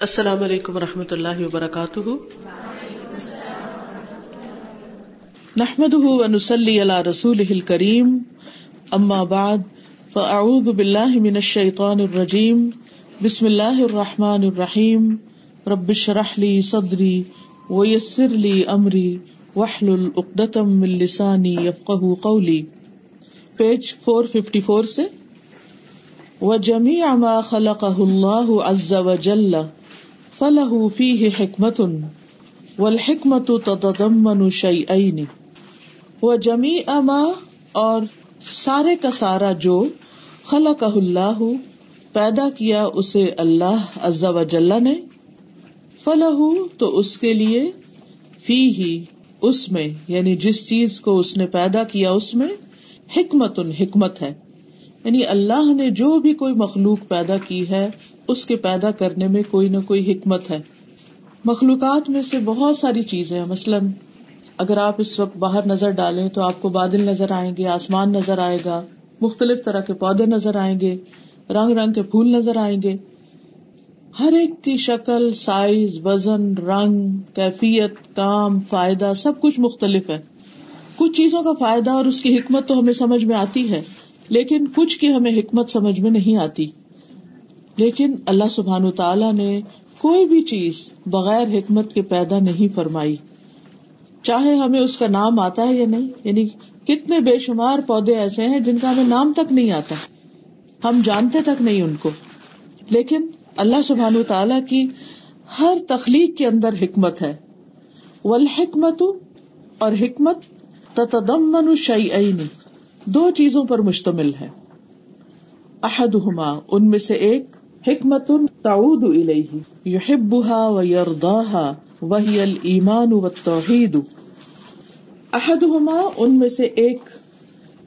السلام علیکم و رحمۃ اللہ وبرکاتہ۔ نحمد ونسلی علی رسول کریم اما بعد، فاعوذ باللہ من الشیطان الرجیم۔ بسم اللہ الرحمٰن الرحیم۔ ربش رحلی صدری ویسر لی امری۔ وحل العقدم السانی یفقہ قولی۔ پیج 454 سے۔ وجميع ما خلقه الله عز وجل فلح فی حکمت والحکمت تتضمن شیئین و جمی اما اور سارے کا سارا جو خلق اللہ پیدا کیا اسے اللہ عز و جل نے فلح تو اس کے لیے فی ہی اس میں یعنی جس چیز کو اس نے پیدا کیا اس میں حکمت حکمت ہے۔ یعنی اللہ نے جو بھی کوئی مخلوق پیدا کی ہے اس کے پیدا کرنے میں کوئی نہ کوئی حکمت ہے۔ مخلوقات میں سے بہت ساری چیزیں مثلاً اگر آپ اس وقت باہر نظر ڈالیں تو آپ کو بادل نظر آئیں گے، آسمان نظر آئے گا، مختلف طرح کے پودے نظر آئیں گے، رنگ رنگ کے پھول نظر آئیں گے۔ ہر ایک کی شکل، سائز، وزن، رنگ، کیفیت، کام، فائدہ، سب کچھ مختلف ہے۔ کچھ چیزوں کا فائدہ اور اس کی حکمت تو ہمیں سمجھ میں آتی ہے، لیکن کچھ کی ہمیں حکمت سمجھ میں نہیں آتی۔ لیکن اللہ سبحان تعالیٰ نے کوئی بھی چیز بغیر حکمت کے پیدا نہیں فرمائی۔ چاہے ہمیں اس کا نام آتا ہے یا نہیں یعنی کتنے بے شمار پودے ایسے ہیں جن کا ہمیں نام تک نہیں آتا۔ ہم جانتے تک نہیں ان کو۔ لیکن اللہ سبحان تعالیٰ کی ہر تخلیق کے اندر حکمت ہے۔ والحکمت، اور حکمت تتضمن شیئین دو چیزوں پر مشتمل ہے۔ احدہما، ان میں سے ایک حکمت تعود الیہ یحبها و یرضاها وہی الایمان و التوحید. احدہما ان میں سے ایک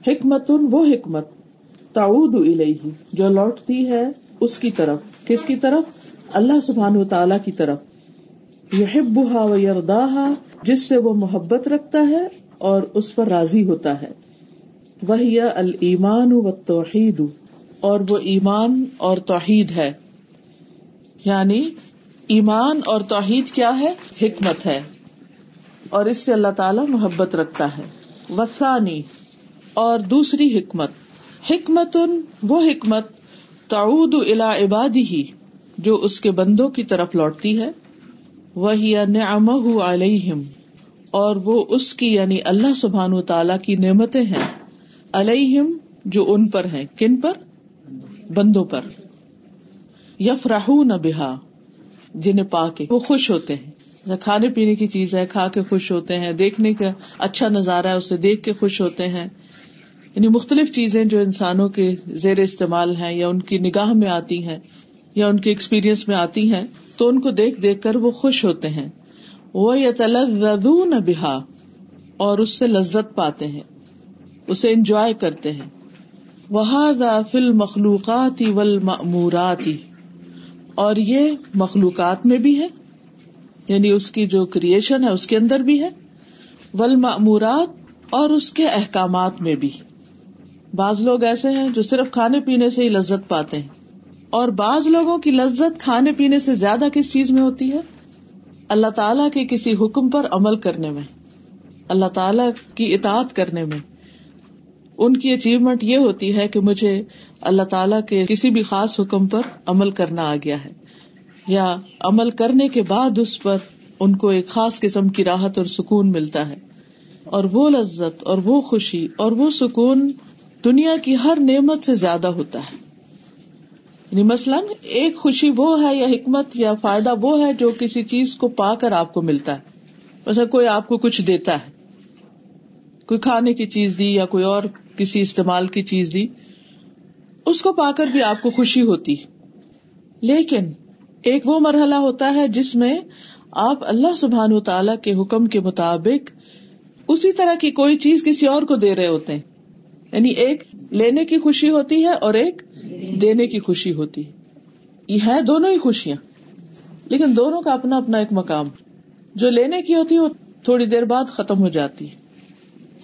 حکمت وہ حکمت تعود الیہ جو لوٹتی ہے اس کی طرف. کس کی طرف؟ اللہ سبحانہ و تعالی کی طرف. یحبها و یرضاها جس سے وہ محبت رکھتا ہے اور اس پر راضی ہوتا ہے. وہی الایمان و التوحید. اور وہ ایمان اور توحید ہے۔ یعنی ایمان اور توحید کیا ہے؟ حکمت ہے۔ اور اس سے اللہ تعالی محبت رکھتا ہے۔ وسانی اور دوسری حکمت۔ حکمت وہ حکمت، تعود الا عبادی ہی جو اس کے بندوں کی طرف لوٹتی ہے۔ وہی نعمہ علیہم، اور وہ اس کی یعنی اللہ سبحان تعالی کی نعمتیں ہیں۔ علیہم، جو ان پر ہیں۔ کن پر؟ بندوں پر یف راہ نہ بہا، جنہیں پا کے وہ خوش ہوتے ہیں۔ اچھا، کھانے پینے کی چیز ہے، کھا کے خوش ہوتے ہیں، دیکھنے کا اچھا نظارہ ہے، اسے دیکھ کے خوش ہوتے ہیں۔ یعنی مختلف چیزیں جو انسانوں کے زیر استعمال ہیں یا ان کی نگاہ میں آتی ہیں یا ان کے ایکسپیرئنس میں آتی ہیں، تو ان کو دیکھ دیکھ کر وہ خوش ہوتے ہیں۔ وہ یا نہ بہا اور اس سے لذت پاتے ہیں، اسے انجوائے کرتے ہیں۔ وہ فل مخلوقات اور یہ مخلوقات میں بھی ہے یعنی اس کی جو کریشن ہے، اس کے اندر بھی ہے ول اور اس کے احکامات میں بھی. بعض لوگ ایسے ہیں جو صرف کھانے پینے سے ہی لذت پاتے ہیں، اور بعض لوگوں کی لذت کھانے پینے سے زیادہ کس چیز میں ہوتی ہے؟ اللہ تعالی کے کسی حکم پر عمل کرنے میں، اللہ تعالی کی اطاعت کرنے میں ان کی اچیومنٹ یہ ہوتی ہے کہ مجھے اللہ تعالیٰ کے کسی بھی خاص حکم پر عمل کرنا آ گیا ہے۔ یا عمل کرنے کے بعد اس پر ان کو ایک خاص قسم کی راحت اور سکون ملتا ہے۔ اور وہ لذت اور وہ خوشی اور وہ سکون دنیا کی ہر نعمت سے زیادہ ہوتا ہے۔ یعنی مثلاً ایک خوشی وہ ہے یا حکمت یا فائدہ وہ ہے جو کسی چیز کو پا کر آپ کو ملتا ہے۔ ویسے کوئی آپ کو کچھ دیتا ہے۔ کوئی کھانے کی چیز دی یا کوئی اور کسی استعمال کی چیز دی، اس کو پا کر بھی آپ کو خوشی ہوتی۔ لیکن ایک وہ مرحلہ ہوتا ہے جس میں آپ اللہ سبحان و تعالی کے حکم کے مطابق اسی طرح کی کوئی چیز کسی اور کو دے رہے ہوتے ہیں۔ یعنی ایک لینے کی خوشی ہوتی ہے اور ایک دینے کی خوشی ہوتی۔ ہے یہ ہے دونوں ہی خوشیاں۔ لیکن دونوں کا اپنا اپنا ایک مقام۔ جو لینے کی ہوتی ہے وہ تھوڑی دیر بعد ختم ہو جاتی۔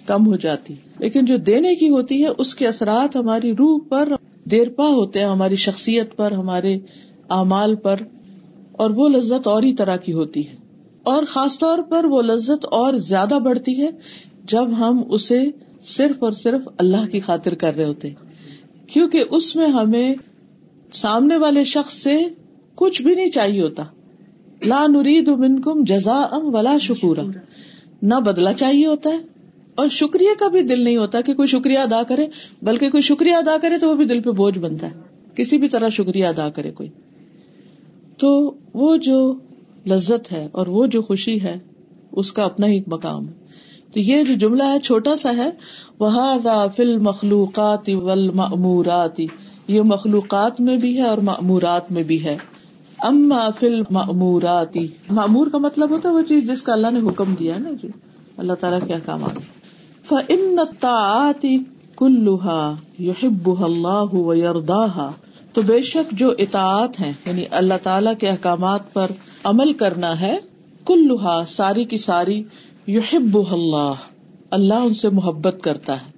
کم ہو جاتی۔ لیکن جو دینے کی ہوتی ہے، اس کے اثرات ہماری روح پر دیر پا ہوتے ہیں، ہماری شخصیت پر، ہمارے اعمال پر، اور وہ لذت اور ہی طرح کی ہوتی ہے۔ اور خاص طور پر وہ لذت اور زیادہ بڑھتی ہے جب ہم اسے صرف اور صرف اللہ کی خاطر کر رہے ہوتے کیونکہ اس میں ہمیں سامنے والے شخص سے کچھ بھی نہیں چاہیے ہوتا۔ لا نرید منکم جزا ام ولا شکورا۔ نہ بدلا چاہیے ہوتا ہے اور شکریہ کا بھی دل نہیں ہوتا کہ کوئی شکریہ ادا کرے، بلکہ کوئی شکریہ ادا کرے تو وہ بھی دل پہ بوجھ بنتا ہے۔ کسی بھی طرح شکریہ ادا کرے کوئی۔ تو وہ جو لذت ہے اور وہ جو خوشی ہے، اس کا اپنا ہی مقام ہے۔ تو یہ جو جملہ ہے، چھوٹا سا ہے وہ فل مخلوقات یہ مخلوقات میں بھی ہے اور معمورات میں بھی ہے۔ اما فل معموراتی معمور کا مطلب ہوتا ہے وہ چیز جس کا اللہ نے حکم دیا نا جی۔ اللہ تعالیٰ کے احکامات فن تعتی کلوہا یحب اللہ یرداہا تو بے شک جو اطاعت ہیں یعنی اللہ تعالیٰ کے احکامات پر عمل کرنا ہے کلوہا ساری کی ساری یحب اللہ اللہ ان سے محبت کرتا ہے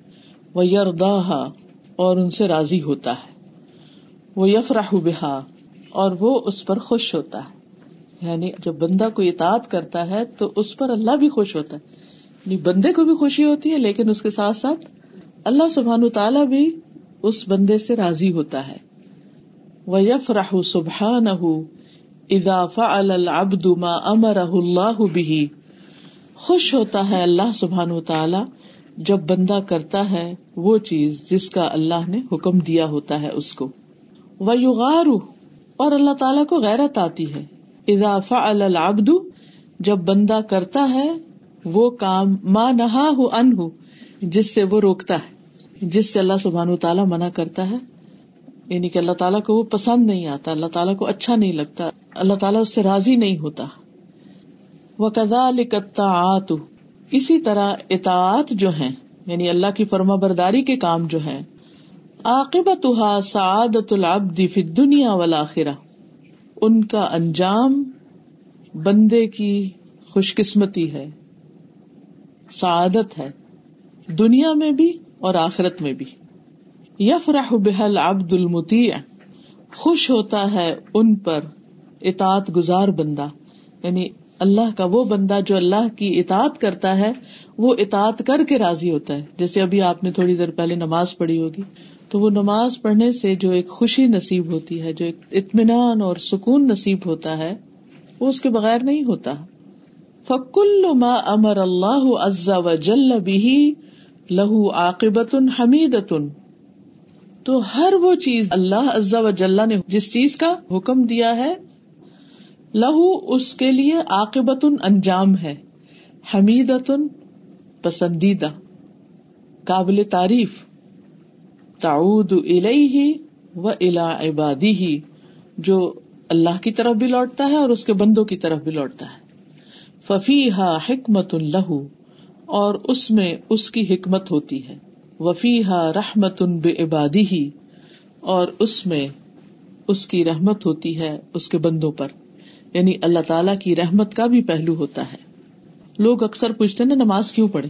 وہ یرداہا اور ان سے راضی ہوتا ہے وہ یفراہ بہا اور وہ اس پر خوش ہوتا ہے۔ یعنی جب بندہ کو اطاعت کرتا ہے، تو اس پر اللہ بھی خوش ہوتا ہے۔ بندے کو بھی خوشی ہوتی ہے، لیکن اس کے ساتھ ساتھ اللہ سبحان تعالیٰ بھی اس بندے سے راضی ہوتا ہے۔ وہ یف راہ سبحان اضافہ العبد ما امر اللہ بھی خوش ہوتا ہے اللہ سبحان تعالی جب بندہ کرتا ہے وہ چیز جس کا اللہ نے حکم دیا ہوتا ہے اس کو۔ وہ یوغار اور اللہ تعالیٰ کو غیرت آتی ہے۔ اضافہ العبد، جب بندہ کرتا ہے وہ کام ماں نہا ہو ان ہو جس سے وہ روکتا ہے، جس سے اللہ سبحان تعالیٰ منع کرتا ہے۔ یعنی کہ اللہ تعالیٰ کو وہ پسند نہیں آتا، اللہ تعالیٰ کو اچھا نہیں لگتا، اللہ تعالیٰ اس سے راضی نہیں ہوتا۔ وہ کزا لکتا اسی طرح اطاعت جو ہے یعنی اللہ کی فرما برداری کے کام جو ہے عاقبت سعادت العبد فی دنیا والآخرہ، ان کا انجام بندے کی خوش قسمتی ہے۔ سعادت ہے، دنیا میں بھی اور آخرت میں بھی۔ یفرح بحل عبد المتی خوش ہوتا ہے ان پر اطاعت گزار بندہ۔ یعنی اللہ کا وہ بندہ جو اللہ کی اطاعت کرتا ہے، وہ اطاعت کر کے راضی ہوتا ہے۔ جیسے ابھی آپ نے تھوڑی دیر پہلے نماز پڑھی ہوگی، تو وہ نماز پڑھنے سے جو ایک خوشی نصیب ہوتی ہے، جو ایک اطمینان اور سکون نصیب ہوتا ہے، وہ اس کے بغیر نہیں ہوتا۔ فکل ما امر اللہ عزا و جل بھی لہو عاقبت حمید تو ہر وہ چیز اللہ عزا و جل نے جس چیز کا حکم دیا ہے، لہو اس کے لیے عاقبت انجام ہے حمید پسندیدہ، قابل تعریف۔ تعود الیہ و الا عبادی ہی جو اللہ کی طرف بھی لوٹتا ہے اور اس کے بندوں کی طرف بھی لوٹتا ہے۔ ففی ہا حکمت اللہ اور اس میں اس کی حکمت ہوتی ہے۔ وفی ہا رحمت ان بے عبادی ہی اور اس میں اس کی رحمت ہوتی ہے اس کے بندوں پر۔ یعنی اللہ تعالی کی رحمت کا بھی پہلو ہوتا ہے۔ لوگ اکثر پوچھتے نا، نماز کیوں پڑھے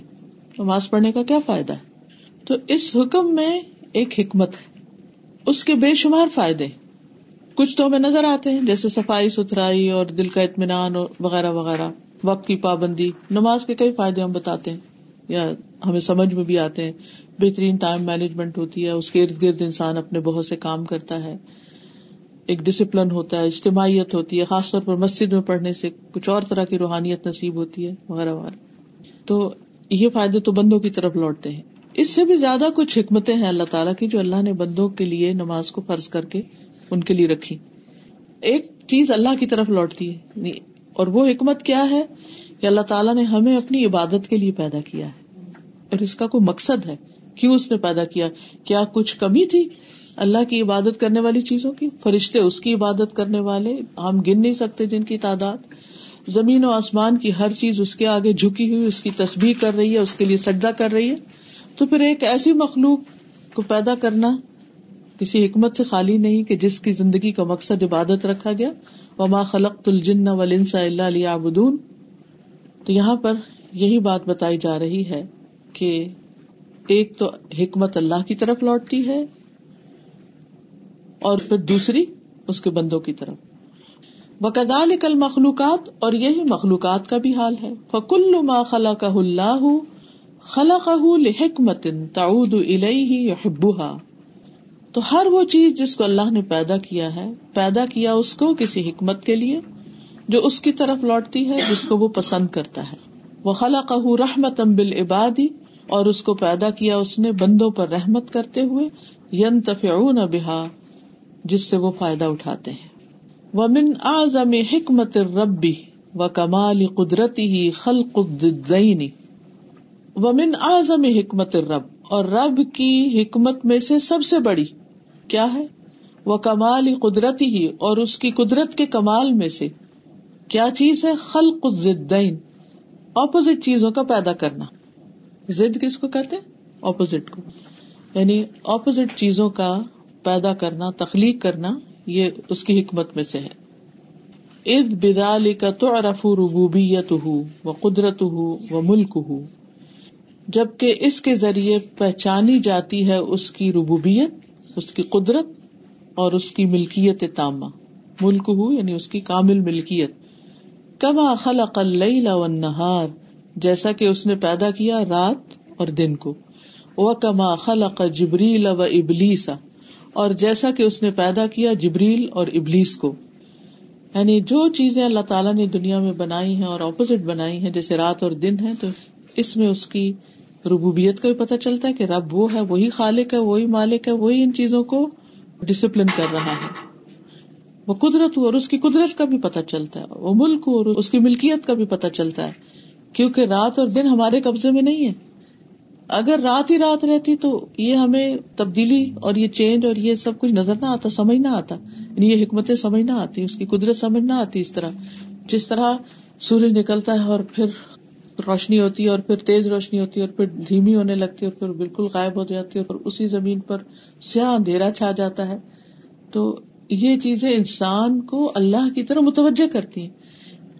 نماز پڑھنے کا کیا فائدہ ہے؟ تو اس حکم میں ایک حکمت ہے۔ اس کے بے شمار فائدے کچھ تو ہمیں نظر آتے ہیں، جیسے صفائی ستھرائی اور دل کا اطمینان وغیرہ وغیرہ۔ وقت کی پابندی، نماز کے کئی فائدے ہم بتاتے ہیں، یا ہمیں سمجھ میں بھی آتے ہیں۔ بہترین ٹائم مینجمنٹ ہوتی ہے، اس کے ارد گرد انسان اپنے بہت سے کام کرتا ہے۔ ایک ڈسپلن ہوتا ہے، اجتماعیت ہوتی ہے، خاص طور پر مسجد میں پڑھنے سے کچھ اور طرح کی روحانیت نصیب ہوتی ہے، وغیرہ وغیرہ۔ تو یہ فائدے تو بندوں کی طرف لوٹتے ہیں۔ اس سے بھی زیادہ کچھ حکمتیں ہیں اللہ تعالیٰ کی، جو اللہ نے بندوں کے لیے نماز کو فرض کر کے ان کے لیے رکھی۔ ایک چیز اللہ کی طرف لوٹتی ہے یعنی اور وہ حکمت کیا ہے کہ اللہ تعالیٰ نے ہمیں اپنی عبادت کے لیے پیدا کیا ہے۔ اور اس کا کوئی مقصد ہے؟ کیوں اس نے پیدا کیا؟ کیا کچھ کمی تھی اللہ کی عبادت کرنے والی چیزوں کی؟ فرشتے اس کی عبادت کرنے والے، ہم گن نہیں سکتے جن کی تعداد۔ زمین و آسمان کی ہر چیز اس کے آگے جھکی ہوئی، اس کی تصویر کر رہی ہے، اس کے لیے سجدہ کر رہی ہے۔ تو پھر ایک ایسی مخلوق کو پیدا کرنا کسی حکمت سے خالی نہیں کہ جس کی زندگی کا مقصد عبادت رکھا گیا۔ وما خلق الجن ولنسا اللہ علی آبدون تو یہاں پر یہی بات بتائی جا رہی ہے کہ ایک تو حکمت اللہ کی طرف لوٹتی ہے اور پھر دوسری اس کے بندوں کی طرف۔ وہ کدال کل مخلوقات اور یہی مخلوقات کا بھی حال ہے۔ فکل ما خلا کہ اللہ خلا کہ تعود البا تو ہر وہ چیز جس کو اللہ نے پیدا کیا ہے، پیدا کیا اس کو کسی حکمت کے لیے، جو اس کی طرف لوٹتی ہے، جس کو وہ پسند کرتا ہے۔ وہ خلا کہ رحمت امبل عبادی اور اس کو پیدا کیا اس نے بندوں پر رحمت کرتے ہوئے ین تفعون بہا جس سے وہ فائدہ اٹھاتے ہیں۔ ومن اعظم حکمت ربی و کمال قدرتی ہی خلق ومن اعظم حکمت رب اور رب کی حکمت میں سے سب سے بڑی کیا ہے؟ وہ کمال قدرتی ہی اور اس کی قدرت کے کمال میں سے۔ کیا چیز ہے؟ خلق الزدین۔ اپوزٹ چیزوں کا پیدا کرنا۔ زد کس کو کہتے اپوزٹ کو۔ یعنی اپوزٹ چیزوں کا پیدا کرنا، تخلیق کرنا، یہ اس کی حکمت میں سے ہے۔ اد بدال کا تو ارف ربوبیت ہو وہ قدرت ہو وہ ملک ہو جبکہ اس کے ذریعے پہچانی جاتی ہے اس کی ربوبیت اس کی قدرت اور اس کی ملکیت تامہ ملک ہو یعنی اس کی کامل ملکیت۔ کما خلق اللیل والنہار، جیسا کہ اس نے پیدا کیا رات اور دن کو۔ وہ کما خلق جبریل و ابلیسا اور جیسا کہ اس نے پیدا کیا جبریل اور ابلیس کو۔ یعنی جو چیزیں اللہ تعالیٰ نے دنیا میں بنائی ہیں اور اپوزٹ بنائی ہیں، جیسے رات اور دن ہے تو اس میں اس کی ربوبیت کا بھی پتہ چلتا ہے کہ رب وہ ہے، وہی خالق ہے، وہی مالک ہے، وہی ان چیزوں کو ڈسپلن کر رہا ہے۔ وہ قدرت ہو اور اس کی قدرت کا بھی پتہ چلتا ہے، وہ ملک ہو اور اس کی ملکیت کا بھی پتہ چلتا ہے۔ کیونکہ رات اور دن ہمارے قبضے میں نہیں ہے۔ اگر رات ہی رات رہتی تو یہ ہمیں تبدیلی اور یہ چینج اور یہ سب کچھ نظر نہ آتا، سمجھ نہ آتا۔ یعنی یہ حکمتیں سمجھ نہ آتی، اس کی قدرت سمجھ نہ آتی اس طرح۔ جس طرح سورج نکلتا ہے اور پھر روشنی ہوتی ہے اور پھر تیز روشنی ہوتی ہے اور پھر دھیمی ہونے لگتی ہے اور پھر بالکل غائب ہو جاتی ہے اور اسی زمین پر سیاہ اندھیرا چھا جاتا ہے۔ تو یہ چیزیں انسان کو اللہ کی طرح متوجہ کرتی ہیں۔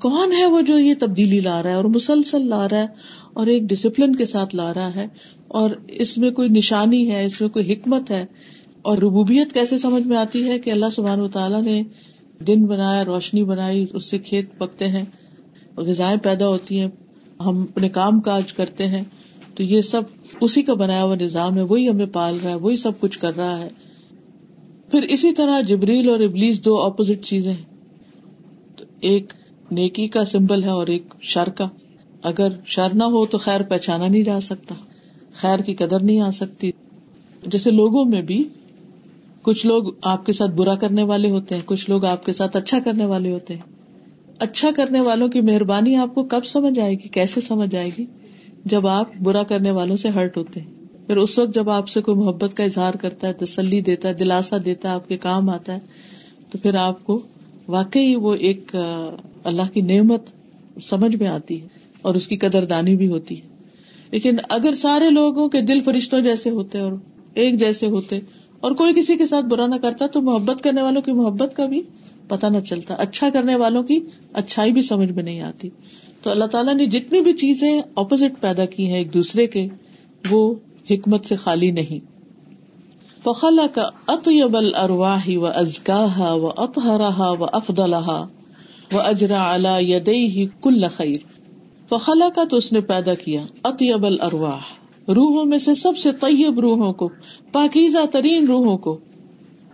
کون ہے وہ جو یہ تبدیلی لا رہا ہے اور مسلسل لا رہا ہے اور ایک ڈسپلن کے ساتھ لا رہا ہے اور اس میں کوئی نشانی ہے، اس میں کوئی حکمت ہے اور ربوبیت کیسے سمجھ میں آتی ہے کہ اللہ سبحان و تعالیٰ نے دن بنایا، روشنی بنائی، اس سے کھیت پکتے ہیں، غذائیں پیدا ہوتی ہیں ہم اپنے کام کاج کرتے ہیں، تو یہ سب اسی کا بنایا ہوا نظام ہے، وہی ہمیں پال رہا ہے، وہی سب کچھ کر رہا ہے۔ پھر اسی طرح جبریل اور ابلیس دو اپوزٹ چیزیں ایک نیکی کا سمبل ہے اور ایک شر کا۔ اگر شر نہ ہو تو خیر پہچانا نہیں جا سکتا، خیر کی قدر نہیں آ سکتی۔ جیسے لوگوں میں بھی کچھ لوگ آپ کے ساتھ برا کرنے والے ہوتے ہیں، کچھ لوگ آپ کے ساتھ اچھا کرنے والے ہوتے ہیں۔ اچھا کرنے والوں کی مہربانی آپ کو کب سمجھ آئے گی؟ کیسے سمجھ آئے گی؟ جب آپ برا کرنے والوں سے ہرٹ ہوتے ہیں۔ پھر اس وقت جب آپ سے کوئی محبت کا اظہار کرتا ہے، تسلی دیتا ہے، دلاسا دیتا ہے، آپ کے کام آتا ہے، تو پھر آپ کو واقعی وہ ایک اللہ کی نعمت سمجھ میں آتی ہے اور اس کی قدر دانی بھی ہوتی ہے۔ لیکن اگر سارے لوگوں کے دل فرشتوں جیسے ہوتے اور ایک جیسے ہوتے اور کوئی کسی کے ساتھ برا نہ کرتا، تو محبت کرنے والوں کی محبت کا بھی پتا نہ چلتا۔ اچھا کرنے والوں کی اچھائی بھی سمجھ میں نہیں آتی۔ تو اللہ تعالیٰ نے جتنی بھی چیزیں اپوزٹ پیدا کی ہیں ایک دوسرے کے، وہ حکمت سے خالی نہیں۔ فخلا کا اطیب الرواہ و ازکاہ و اطہرا و افدلہ و اجرا اللہ یدئی کل خیر فخلا کا تو اس نے پیدا کیا۔ اطیب الرواح روحوں میں سے سب سے طیب روحوں کو، پاکیزہ ترین روحوں کو۔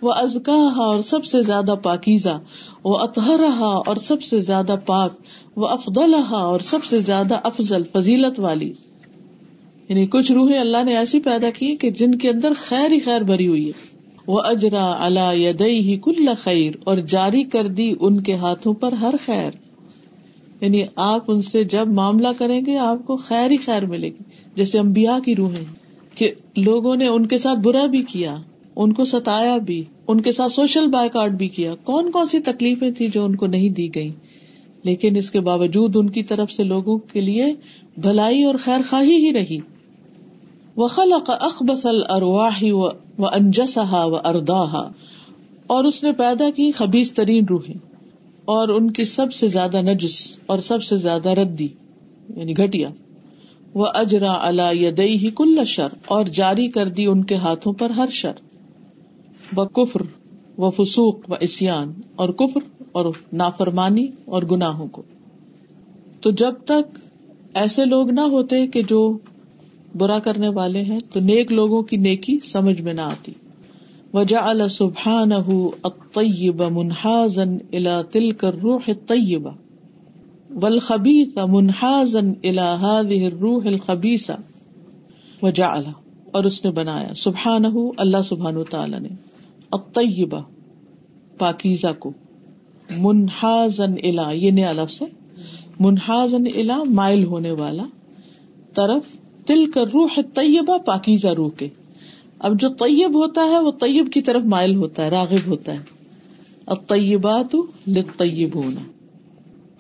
وہ ازکا اور سب سے زیادہ پاکیزہ وہ اطہرا اور سب سے زیادہ پاک وہ افضل اور سب سے زیادہ افضل فضیلت والی۔ یعنی کچھ روحیں اللہ نے ایسی پیدا کی کہ جن کے اندر خیر ہی خیر بھری ہوئی ہے۔ وہ اجرا اللہ یدئی ہی کل خیر اور جاری کر دی ان کے ہاتھوں پر ہر خیر۔ یعنی آپ ان سے جب معاملہ کریں گے، آپ کو خیر ہی خیر ملے گی۔ جیسے امبیا کی روحیں کہ لوگوں نے ان کے ساتھ برا بھی کیا۔ ان کو ستایا بھی، ان کے ساتھ سوشل بائیکاٹ بھی کیا۔ کون کون سی تکلیفیں تھی جو ان کو نہیں دی گئی لیکن اس کے باوجود ان کی طرف سے لوگوں کے لیے بھلائی اور خیر خواہی ہی رہی۔ وہ اخبص و انجسا و ارداہا اور اس نے پیدا کی خبیز ترین روحیں۔ اور ان کی سب سے زیادہ نجس اور سب سے زیادہ ردی یعنی گٹیا وہ اجرا اللہ یدئی ہی کل شر۔ اور جاری کر دی ان کے ہاتھوں پر ہر شر۔ کفر و فسوق و اسیان اور کفر اور نافرمانی اور گناہوں کو۔ تو جب تک ایسے لوگ نہ ہوتے کہ جو برا کرنے والے ہیں، تو نیک لوگوں کی نیکی سمجھ میں نہ آتی۔ وجہ السبحان الطیب منہازن الا تل کر روح طیبہ والخبیث منہازن الا هذه الروح الخبیثہ۔ وجہ اور اس نے بنایا۔ سبحان اللہ سبحان تعالی نے۔ الطیبہ، پاکیزہ کو۔ منہازن الا یہ نیا لفظ ہے۔ منہازن الا مائل ہونے والا طرف۔ تل کر روح طیبہ پاکیزہ روح کے۔ اب جو طیب ہوتا ہے، وہ طیب کی طرف مائل ہوتا ہے، راغب ہوتا ہے۔ اب طیبات لطیب ہونا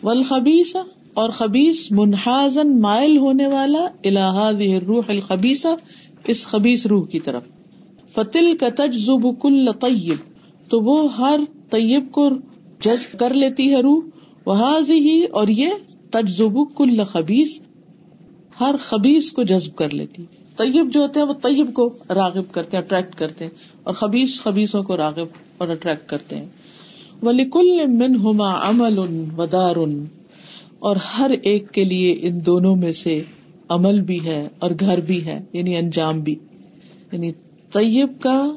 والخبیث اور خبیص منہازن مائل ہونے والا الہاد روح الخبیسہ اس خبیص روح کی طرف۔ فتل کا تجزب کل طیب، تو وہ ہر طیب کو جذب کر لیتی ہے روح۔ وہ ہی اور یہ تجزب کل خبیص ہر خبیص کو جذب کر لیتی۔ طیب جو ہوتے ہیں، وہ طیب کو راغب کرتے ہیں اٹریکٹ کرتے ہیں، اور خبیص خبیصوں کو راغب اور اٹریکٹ کرتے ہیں۔ ولی کل من ہوما امل ان ودار، اور ہر ایک کے لیے ان دونوں میں سے عمل بھی ہے اور گھر بھی ہے یعنی انجام بھی یعنی طیب کا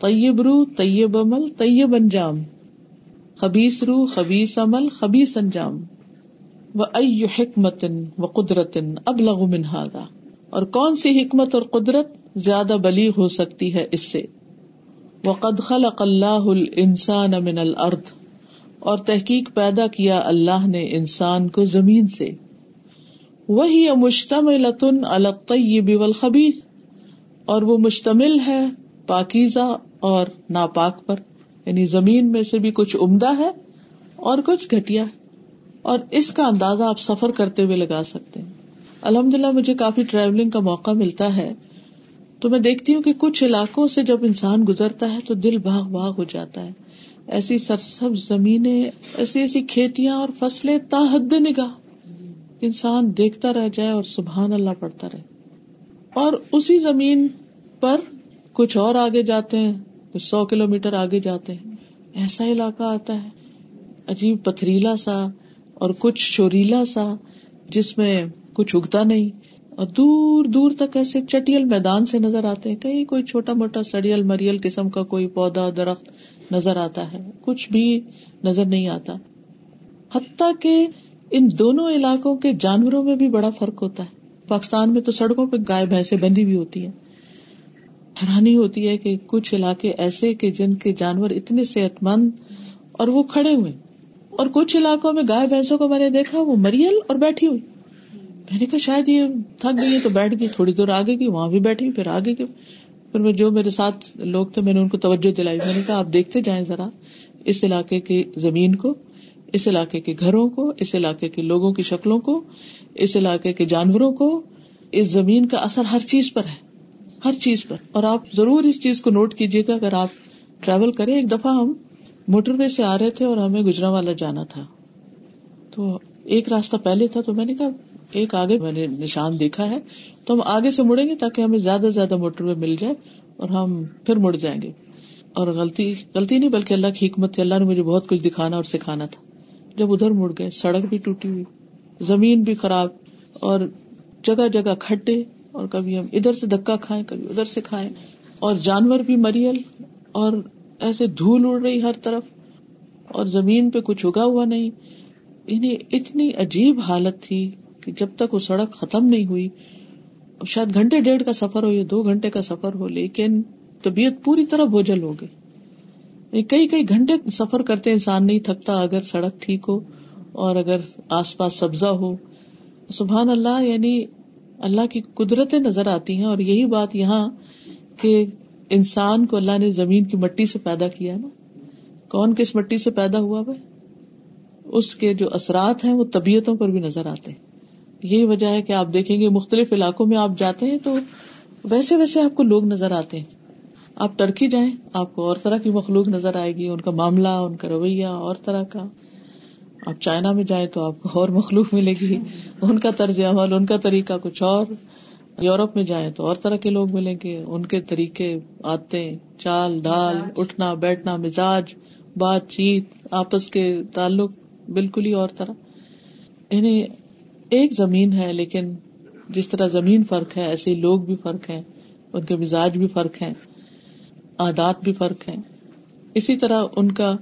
طیب روح طیب عمل، طیب انجام۔ خبیس روح خبیس عمل خبیس انجام۔ و حکمت و قدرت اب لغ منہاگا اور کون سی حکمت اور قدرت زیادہ بلی ہو سکتی ہے اس سے؟ وقد خلق اللہ الانسان من الارض۔ اور تحقیق پیدا کیا اللہ نے انسان کو زمین سے۔ وہی مشتمل الطیب والخبیث۔ اور وہ مشتمل ہے پاکیزہ اور ناپاک پر۔ یعنی زمین میں سے بھی کچھ عمدہ ہے اور کچھ گٹیا اور اس کا اندازہ آپ سفر کرتے ہوئے لگا سکتے ہیں۔ الحمد للہ مجھے کافی ٹریولنگ کا موقع ملتا ہے۔ تو میں دیکھتی ہوں کہ کچھ علاقوں سے جب انسان گزرتا ہے تو دل باغ باغ ہو جاتا ہے۔ ایسی سرسب زمینیں، ایسی ایسی کھیتیاں اور فصلیں، تاحد نگاہ۔ انسان دیکھتا رہ جائے اور سبحان اللہ پڑھتا رہے۔ اور اسی زمین پر کچھ اور آگے جاتے ہیں، کچھ سو کلو میٹر آگے جاتے ہیں۔ ایسا علاقہ آتا ہے۔ عجیب پتھریلا سا اور کچھ شوریلا سا جس میں کچھ اگتا نہیں۔ اور دور دور تک ایسے چٹیل میدان سے نظر آتے ہیں۔ کہیں کوئی چھوٹا موٹا سڑیل مریل قسم کا کوئی پودا، درخت نظر آتا ہے۔ کچھ بھی نظر نہیں آتا۔ حتیٰ کہ ان دونوں علاقوں کے جانوروں میں بھی بڑا فرق ہوتا ہے۔ پاکستان میں تو سڑکوں پہ گائے بھینسیں بندی بھی ہوتی ہیں۔ حیرانی ہوتی ہے کہ کچھ علاقے ایسے کہ جن کے جانور اتنے صحت مند اور وہ کھڑے ہوئے اور کچھ علاقوں میں گائے بھینسوں کو میں نے دیکھا، وہ مریل اور بیٹھی ہوئی۔ میں نے کہا شاید یہ تھک گئی تو بیٹھ گئی، تھوڑی دور آگے گئی وہاں بھی بیٹھی، پھر آگے گئی پھر میں جو میرے ساتھ لوگ تھے، میں نے ان کو توجہ دلائی۔ میں نے کہا آپ دیکھتے جائیں ذرا اس علاقے کی زمین کو۔ اس علاقے کے گھروں کو، اس علاقے کے لوگوں کی شکلوں کو، اس علاقے کے جانوروں کو، اس زمین کا اثر ہر چیز پر ہے، ہر چیز پر۔ اور آپ ضرور اس چیز کو نوٹ کیجیے گا، اگر آپ ٹریول کریں، ایک دفعہ ہم موٹر وے سے آ رہے تھے اور ہمیں گجرا والا جانا تھا۔ تو ایک راستہ پہلے تھا، تو میں نے کہا، ایک آگے میں نے نشان دیکھا ہے، تو ہم آگے سے مڑیں گے تاکہ ہمیں زیادہ سے زیادہ موٹر وے مل جائے اور ہم پھر مڑ جائیں گے۔ اور غلطی غلطی نہیں، بلکہ اللہ کی حکمت تھی، اللہ نے مجھے بہت کچھ دکھانا اور سکھانا تھا۔ جب ادھر مڑ گئے، سڑک بھی ٹوٹی ہوئی، زمین بھی خراب، اور جگہ جگہ کھڈے، اور کبھی ہم ادھر سے دکا کھائیں، کبھی ادھر سے کھائیں، اور جانور بھی مریل، اور ایسے دھول اڑ رہی ہر طرف، اور زمین پہ کچھ اگا ہوا نہیں۔ انہیں اتنی عجیب حالت تھی کہ جب تک وہ سڑک ختم نہیں ہوئی شاید گھنٹے ڈیڑھ کا سفر ہو یا دو گھنٹے کا سفر ہو، لیکن طبیعت پوری طرح بوجھل ہو گئی۔ کئی کئی گھنٹے سفر کرتے انسان نہیں تھکتا اگر سڑک ٹھیک ہو اور اگر آس پاس سبزہ ہو۔ سبحان اللہ یعنی اللہ کی قدرتیں نظر آتی ہیں اور یہی بات یہاں کہ انسان کو اللہ نے زمین کی مٹی سے پیدا کیا نا۔ کون کس مٹی سے پیدا ہوا بھائی؟ اس کے جو اثرات ہیں، وہ طبیعتوں پر بھی نظر آتے ہیں۔ یہی وجہ ہے کہ آپ دیکھیں گے، مختلف علاقوں میں آپ جاتے ہیں تو ویسے ویسے آپ کو لوگ نظر آتے ہیں۔ آپ ٹرکی جائیں آپ کو اور طرح کی مخلوق نظر آئے گی ان کا معاملہ ان کا رویہ اور طرح کا۔ آپ چائنا میں جائیں تو آپ کو اور مخلوق ملے گی۔ ان کا طرز عمل ان کا طریقہ کچھ اور۔ یورپ میں جائیں تو اور طرح کے لوگ ملیں گے۔ ان کے طریقے آتے چال ڈال اٹھنا بیٹھنا مزاج بات چیت آپس کے تعلق بالکل ہی اور طرح۔ یعنی ایک زمین ہے لیکن جس طرح زمین فرق ہے ایسے لوگ بھی فرق ہیں ان کے مزاج بھی فرق ہیں۔ عادات بھی فرق ہیں۔ اسی طرح ان کا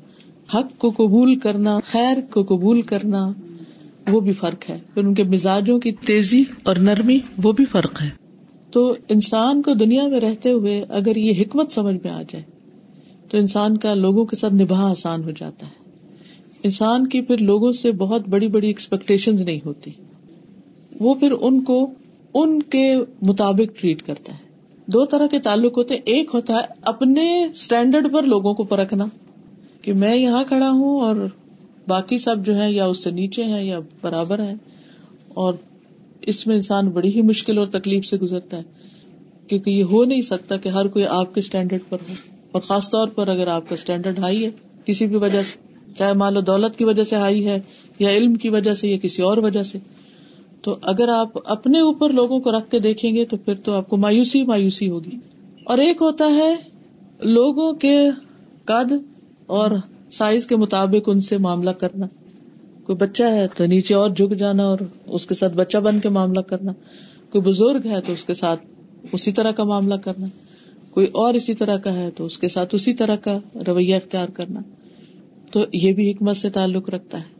حق کو قبول کرنا، خیر کو قبول کرنا، وہ بھی فرق ہے۔ پھر ان کے مزاجوں کی تیزی اور نرمی، وہ بھی فرق ہے۔ تو انسان کو دنیا میں رہتے ہوئے اگر یہ حکمت سمجھ میں آ جائے، تو انسان کا لوگوں کے ساتھ نباہ آسان ہو جاتا ہے۔ انسان کی پھر لوگوں سے بہت بڑی بڑی ایکسپیکٹیشن نہیں ہوتی۔ وہ پھر ان کو، ان کے مطابق ٹریٹ کرتا ہے۔ دو طرح کے تعلق ہوتے ہیں۔ ایک ہوتا ہے اپنے اسٹینڈرڈ پر لوگوں کو پرکھنا کہ میں یہاں کھڑا ہوں اور باقی سب جو ہے یا اس سے نیچے ہیں یا برابر ہے اور اس میں انسان بڑی ہی مشکل اور تکلیف سے گزرتا ہے۔ کیونکہ یہ ہو نہیں سکتا کہ ہر کوئی آپ کے اسٹینڈرڈ پر ہو۔ اور خاص طور پر اگر آپ کا اسٹینڈرڈ ہائی ہے، کسی بھی وجہ سے، چاہے مان لو دولت کی وجہ سے ہائی ہے یا علم کی وجہ سے یا کسی اور وجہ سے۔ تو اگر آپ اپنے اوپر لوگوں کو رکھ کے دیکھیں گے تو پھر تو آپ کو مایوسی مایوسی ہوگی۔ اور ایک ہوتا ہے لوگوں کے قد اور سائز کے مطابق ان سے معاملہ کرنا۔ کوئی بچہ ہے تو نیچے اور جھک جانا اور اس کے ساتھ بچہ بن کے معاملہ کرنا۔ کوئی بزرگ ہے تو اس کے ساتھ اسی طرح کا معاملہ کرنا۔ کوئی اور اسی طرح کا ہے تو اس کے ساتھ اسی طرح کا رویہ اختیار کرنا۔ تو یہ بھی حکمت سے تعلق رکھتا ہے۔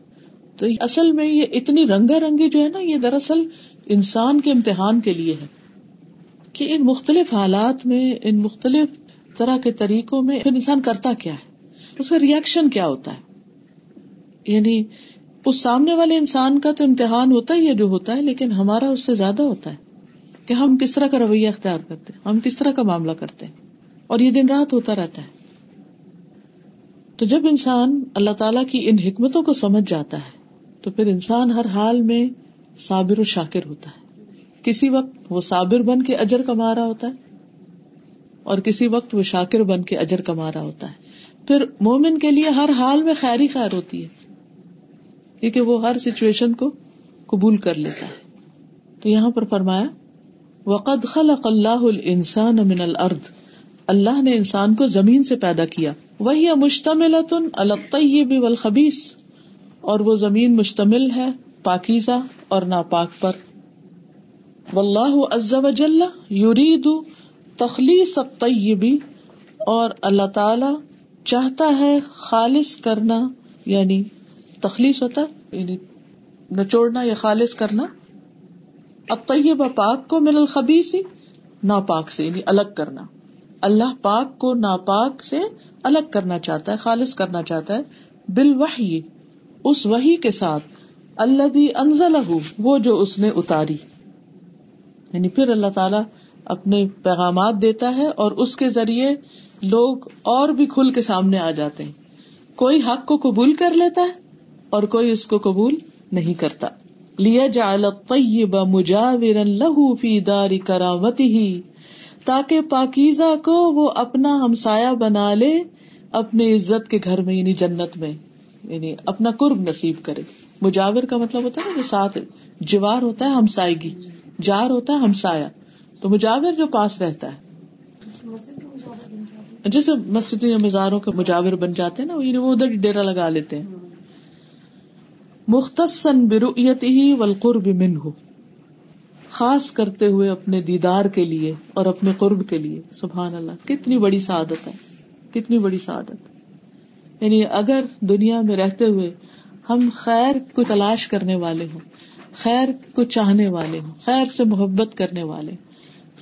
تو اصل میں یہ اتنی رنگا رنگی جو ہے نا، یہ دراصل انسان کے امتحان کے لیے ہے کہ ان مختلف حالات میں، ان مختلف طرح کے طریقوں میں انسان کرتا کیا ہے؟ اس کا ریئیکشن کیا ہوتا ہے؟ یعنی اس سامنے والے انسان کا تو امتحان ہوتا ہی ہے جو ہوتا ہے، لیکن ہمارا اس سے زیادہ ہوتا ہے کہ ہم کس طرح کا رویہ اختیار کرتے ہیں، ہم کس طرح کا معاملہ کرتے ہیں، اور یہ دن رات ہوتا رہتا ہے۔ تو جب انسان اللہ تعالی کی ان حکمتوں کو سمجھ جاتا ہے تو پھر انسان ہر حال میں صابر و شاکر ہوتا ہے۔ کسی وقت وہ صابر بن کے اجر کما رہا ہوتا ہے اور کسی وقت وہ شاکر بن کے اجر کما رہا ہوتا ہے۔ پھر مومن کے لیے ہر حال میں خیر ہی خیر ہوتی ہے۔ کیونکہ وہ ہر سچویشن کو قبول کر لیتا ہے۔ تو یہاں پر فرمایا، وقد خلق اللہ الانسان من الارض اللہ نے انسان کو زمین سے پیدا کیا۔ وہی مشتمل الطیب والخبیث اور وہ زمین مشتمل ہے پاکیزہ اور ناپاک پر۔ واللہ عز وجل یرید تخلیص الطیب اور اللہ تعالی چاہتا ہے خالص کرنا یعنی تخلیص ہوتا یعنی نچوڑنا یا خالص کرنا اطیب پاک کو مل الخبیث، ناپاک سے یعنی الگ کرنا۔ اللہ پاک کو ناپاک سے الگ کرنا چاہتا ہے، خالص کرنا چاہتا ہے بال وحی اس وحی کے ساتھ اللہ بھی انزل وہ جو اس نے اتاری۔ یعنی پھر اللہ تعالی اپنے پیغامات دیتا ہے اور اس کے ذریعے لوگ اور بھی کھل کے سامنے آ جاتے ہیں۔ کوئی حق کو قبول کر لیتا ہے اور کوئی اس کو قبول نہیں کرتا۔ لیا جا مجاور لہو فی داری کرامتی ہی تاکہ پاکیزہ کو وہ اپنا ہمسایا بنا لے اپنے عزت کے گھر میں یعنی جنت میں۔ یعنی اپنا قرب نصیب کرے۔ مجاور کا مطلب ہوتا ہے جو ساتھ، جوار ہوتا ہے ہمسائیگی، جار ہوتا ہے ہمسایا۔ تو مجاور جو پاس رہتا ہے۔ جیسے مسجد یا مزاروں کے مجاور بن جاتے ہیں نا یعنی وہ ادھر ڈیرا لگا لیتے ہیں۔ مختصن برویت ہی والقرب منہ۔ خاص کرتے ہوئے اپنے دیدار کے لیے اور اپنے قرب کے لیے۔ سبحان اللہ، کتنی بڑی سعادت ہے۔ کتنی بڑی سعادت۔ یعنی اگر دنیا میں رہتے ہوئے ہم خیر کو تلاش کرنے والے ہوں، خیر کو چاہنے والے ہوں، خیر سے محبت کرنے والے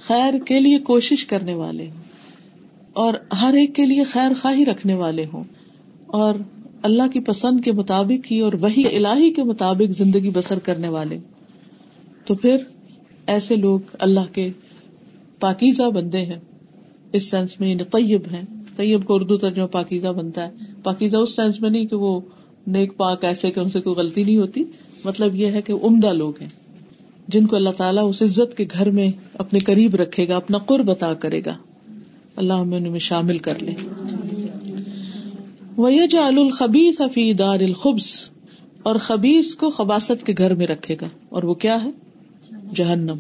خیر کے لیے کوشش کرنے والے ہوں، اور ہر ایک کے لیے خیر خواہی رکھنے والے ہوں، اور اللہ کی پسند کے مطابق ہی اور وہی الہی کے مطابق زندگی بسر کرنے والے تو پھر ایسے لوگ اللہ کے پاکیزہ بندے ہیں، اس سینس میں یعنی طیب ہیں۔ طیب کو اردو ترجمہ پاکیزہ بنتا ہے۔ پاکیزہ اس سینس میں نہیں کہ وہ نیک پاک ایسے کہ ان سے کوئی غلطی نہیں ہوتی۔ مطلب یہ ہے کہ عمدہ لوگ ہیں، جن کو اللہ تعالیٰ اس عزت کے گھر میں اپنے قریب رکھے گا، اپنا قرب عطا کرے گا۔ اللہ ہمیں ان میں شامل کر لے الخبیث فی دار الخبس اور خبیص کو خباست کے گھر میں رکھے گا۔ اور وہ کیا ہے؟ جہنم۔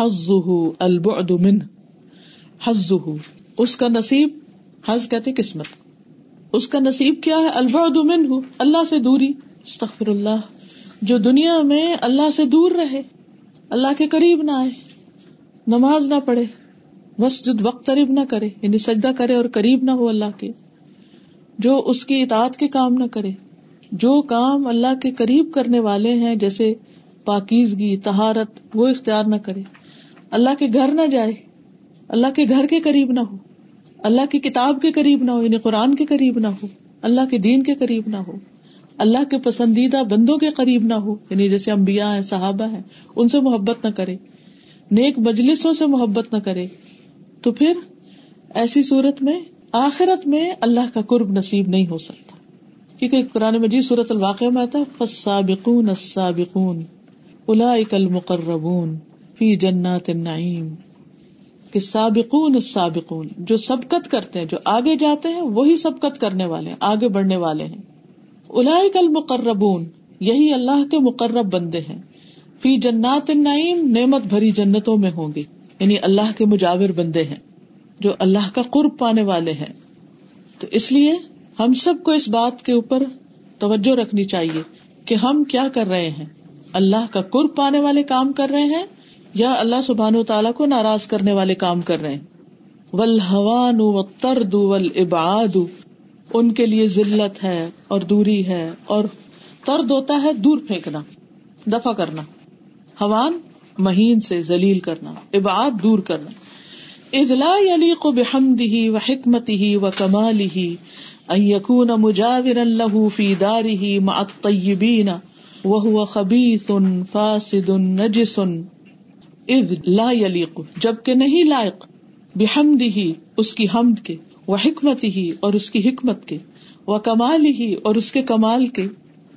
حز البعد من حز اس کا نصیب حز کہتے قسمت۔ اس کا نصیب کیا ہے؟ البعد من اللہ سے دوری۔ استغفر اللہ۔ جو دنیا میں اللہ سے دور رہے، اللہ کے قریب نہ آئے، نماز نہ پڑھے مسجد وقت قریب نہ کرے یعنی سجدہ کرے اور قریب نہ ہو اللہ کے، جو اس کی اطاعت کے کام نہ کرے۔ جو کام اللہ کے قریب کرنے والے ہیں، جیسے پاکیزگی تہارت وہ اختیار نہ کرے۔ اللہ کے گھر نہ جائے، اللہ کے گھر کے قریب نہ ہو۔ اللہ کی کتاب کے قریب نہ ہو یعنی قرآن کے قریب نہ ہو، اللہ کے دین کے قریب نہ ہو، اللہ کے پسندیدہ بندوں کے قریب نہ ہو یعنی جیسے امبیا ہیں، صحابہ ہیں، ان سے محبت نہ کرے، نیک مجلسوں سے محبت نہ کرے، تو پھر ایسی صورت میں آخرت میں اللہ کا قرب نصیب نہیں ہو سکتا۔ کیونکہ قرآن مجید صورت الواقع میں آتا فسابقون السابقون اولئک المقربون فی جنات النعیم کہ سابقون السابقون، جو سبقت کرتے ہیں، جو آگے جاتے ہیں، وہی سبقت کرنے والے ہیں، آگے بڑھنے والے ہیں۔ اولئک المقربون، یہی اللہ کے مقرب بندے ہیں۔ فی جنات النعیم، نعمت بھری جنتوں میں ہوں گے۔ یعنی اللہ کے مجاور بندے ہیں، جو اللہ کا قرب پانے والے ہیں۔ تو اس لیے ہم سب کو اس بات کے اوپر توجہ رکھنی چاہیے کہ ہم کیا کر رہے ہیں۔ اللہ کا قرب پانے والے کام کر رہے ہیں یا اللہ سبحان و تعالیٰ کو ناراض کرنے والے کام کر رہے ہیں۔ ولحوان و ترد ول اباد ان کے لیے ذلت ہے اور دوری ہے اور ترد ہوتا ہے دور پھینکنا دفاع کرنا۔ ہوان مہین سے ذلیل کرنا عباد دور کرنا۔ ادلا علی کو بحمد ہی و حکمت ہی و کمال ہی یقون مجاور اللہ فی دار ہی معطیبین وہ خبیث فاسد نجس۔ اذ لا یلیق جبکہ نہیں لائق بحمد ہی اس کی حمد کے وہ حکمت ہی اور اس کی حکمت کے وہ کمال ہی اور اس کے کمال کے۔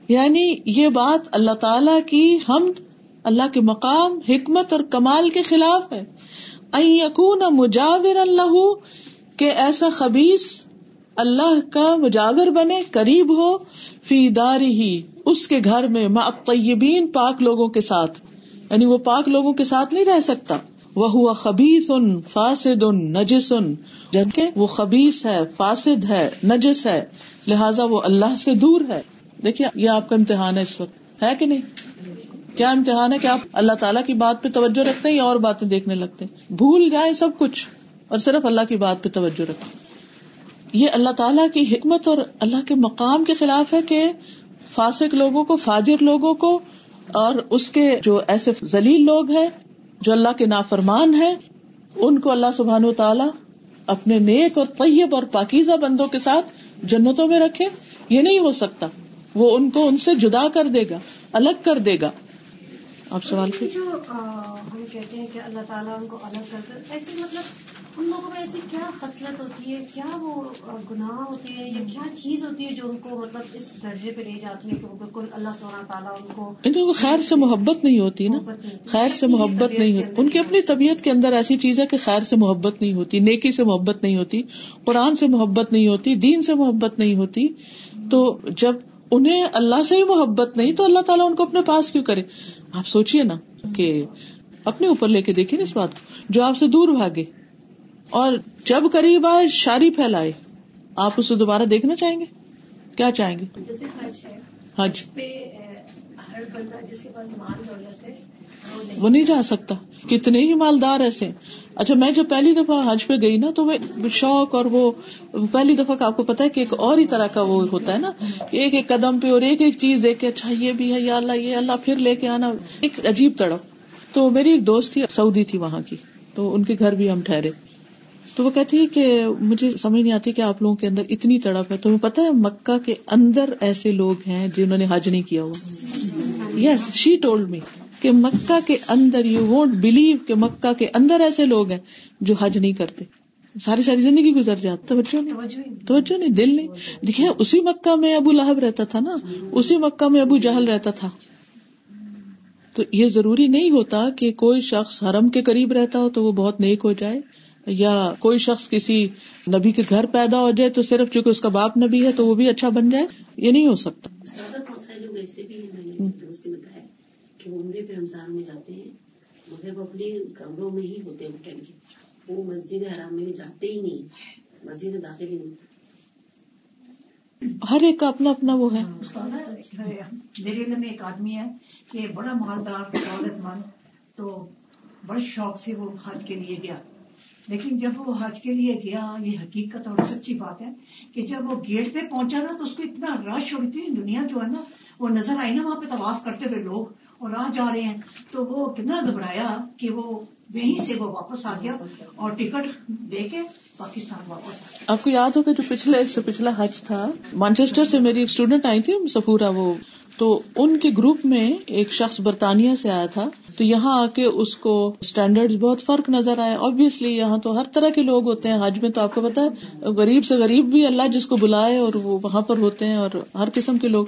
یعنی یہ بات اللہ تعالی کی حمد، اللہ کے مقام، حکمت اور کمال کے خلاف ہے۔ یقون مجاور اللہ کہ ایسا خبیص اللہ کا مجاور بنے، قریب ہو، فی داری ہی اس کے گھر میں طیبین پاک لوگوں کے ساتھ۔ یعنی وہ پاک لوگوں کے ساتھ نہیں رہ سکتا۔ وہ ہوا خبیف ان فاسد ان نجس ان جبکہ وہ خبیص ہے، فاسد ہے، نجس ہے۔ لہذا وہ اللہ سے دور ہے۔ دیکھیے، یہ آپ کا امتحان ہے اس وقت۔ ہے کہ نہیں؟ کیا امتحان ہے کہ آپ اللہ تعالیٰ کی بات پہ توجہ رکھتے ہیں یا اور باتیں دیکھنے لگتے ہیں؟ بھول جائے سب کچھ اور صرف اللہ کی بات پہ توجہ رکھے یہ اللہ تعالیٰ کی حکمت اور اللہ کے مقام کے خلاف ہے کہ فاسق لوگوں کو، فاجر لوگوں کو اور اس کے جو ایسے ذلیل لوگ ہیں، جو اللہ کے نافرمان ہیں، ان کو اللہ سبحان و تعالیٰ اپنے نیک اور طیب اور پاکیزہ بندوں کے ساتھ جنتوں میں رکھے۔ یہ نہیں ہو سکتا۔ وہ ان کو ان سے جدا کر دے گا، الگ کر دے گا۔ آپ سوال جو ہم کہتے ہیں کہ اللہ تعالیٰ ان کو الگ کر کر ایسے مطلب ان لوگوں میں ایسی کیا خصلت ہوتی ہے؟ کیا وہ گناہ ہوتی ہے یا کیا چیز ہوتی ہے جو ان کو مطلب اس درجے پہ لے جاتی ہے کہ وہ بالکل اللہ سونا تعالیٰ ان کو خیر سے محبت نہیں ہوتی نا؟ خیر سے محبت نہیں ہوتی۔ ان کی اپنی طبیعت کے اندر ایسی چیز ہے کہ خیر سے محبت نہیں ہوتی نیکی سے محبت نہیں ہوتی قرآن سے محبت نہیں ہوتی دین سے محبت نہیں ہوتی۔ تو جب انہیں اللہ سے ہی محبت نہیں تو اللہ تعالیٰ ان کو اپنے پاس کیوں کرے؟ آپ سوچیے نا کہ اپنے اوپر لے کے دیکھیے نا اس بات کو جو آپ سے دور بھاگے۔ اور جب قریب آئے شاری پھیلائے آپ اسے دوبارہ دیکھنا چاہیں گے؟ کیا چاہیں گے؟ حج وہ نہیں جا سکتا۔ کتنے ہی مالدار ایسے اچھا میں جب پہلی دفعہ حج پہ گئی نا تو میں شوق اور وہ پہلی دفعہ کا آپ کو پتا ہے کہ ایک اور ہی طرح کا وہ ہوتا ہے نا ایک ایک قدم پہ اور ایک ایک چیز دیکھ کے اچھا یہ بھی ہے یا اللہ یہ اللہ پھر لے کے آنا۔ ایک عجیب تڑپ۔ تو میری ایک دوست تھی سعودی تھی وہاں کی۔ تو ان کے گھر بھی ہم ٹھہرے۔ تو وہ کہتی ہے کہ مجھے سمجھ نہیں آتی کہ آپ لوگوں کے اندر اتنی تڑپ ہے۔ تمہیں پتا ہے مکہ کے اندر ایسے لوگ ہیں جنہوں نے حج نہیں کیا ہوا۔ یس شی ٹولڈ می کہ مکہ کے اندر یو وونٹ بلیو کہ مکہ کے اندر ایسے لوگ ہیں جو حج نہیں کرتے۔ ساری ساری زندگی گزر جاتی۔ توجہ نہیں۔ توجہ نہیں، دل نہیں۔ دیکھے اسی مکہ میں ابو لہب رہتا تھا نا۔ اسی مکہ میں ابو جہل رہتا تھا۔ تو یہ ضروری نہیں ہوتا کہ کوئی شخص حرم کے قریب رہتا ہو تو وہ بہت نیک ہو جائے۔ یا کوئی شخص کسی نبی کے گھر پیدا ہو جائے تو صرف چونکہ اس کا باپ نبی ہے تو وہ بھی اچھا بن جائے یہ نہیں ہو سکتا۔ کہ وہ عمرے پہ رمضان میں جاتے ہیں مگر وہ اپنے کمروں میں ہی ہوتے ہیں وہ مسجد حرام میں جاتے ہی نہیں مسجد میں داخل ہی نہیں۔ ہر ایک کا اپنا اپنا وہ ہے۔ میرے علم میں ایک آدمی ہے کہ بڑا مالدار دولت مند تو بڑے شوق سے وہ حج کے لیے گیا۔ لیکن جب وہ حج کے لیے گیا، یہ حقیقت اور سچی بات ہے کہ جب وہ گیٹ پہ پہنچا نا، تو اس کو اتنا رش اور اتنی دنیا جو ہے نا، وہ نظر آئی نا وہاں پہ طواف کرتے ہوئے لوگ اور آ جا رہے ہیں۔ تو وہ کتنا گھبرایا کہ وہ وہیں سے وہ واپس آ گیا اور ٹکٹ دے کے پاکستان واپس آپ کو یاد ہوگا جو پچھلے سے پچھلا حج تھا مانچیسٹر سے میری ایک اسٹوڈینٹ آئی تھی سفورا وہ۔ تو ان کے گروپ میں ایک شخص برطانیہ سے آیا تھا۔ تو یہاں آ کے اس کو اسٹینڈرڈ بہت فرق نظر آیا ابویسلی یہاں تو ہر طرح کے لوگ ہوتے ہیں. حج میں تو آپ کو پتا ہے، غریب سے غریب بھی اللہ جس کو بلائے اور وہ وہاں پر ہوتے ہیں اور ہر قسم کے لوگ.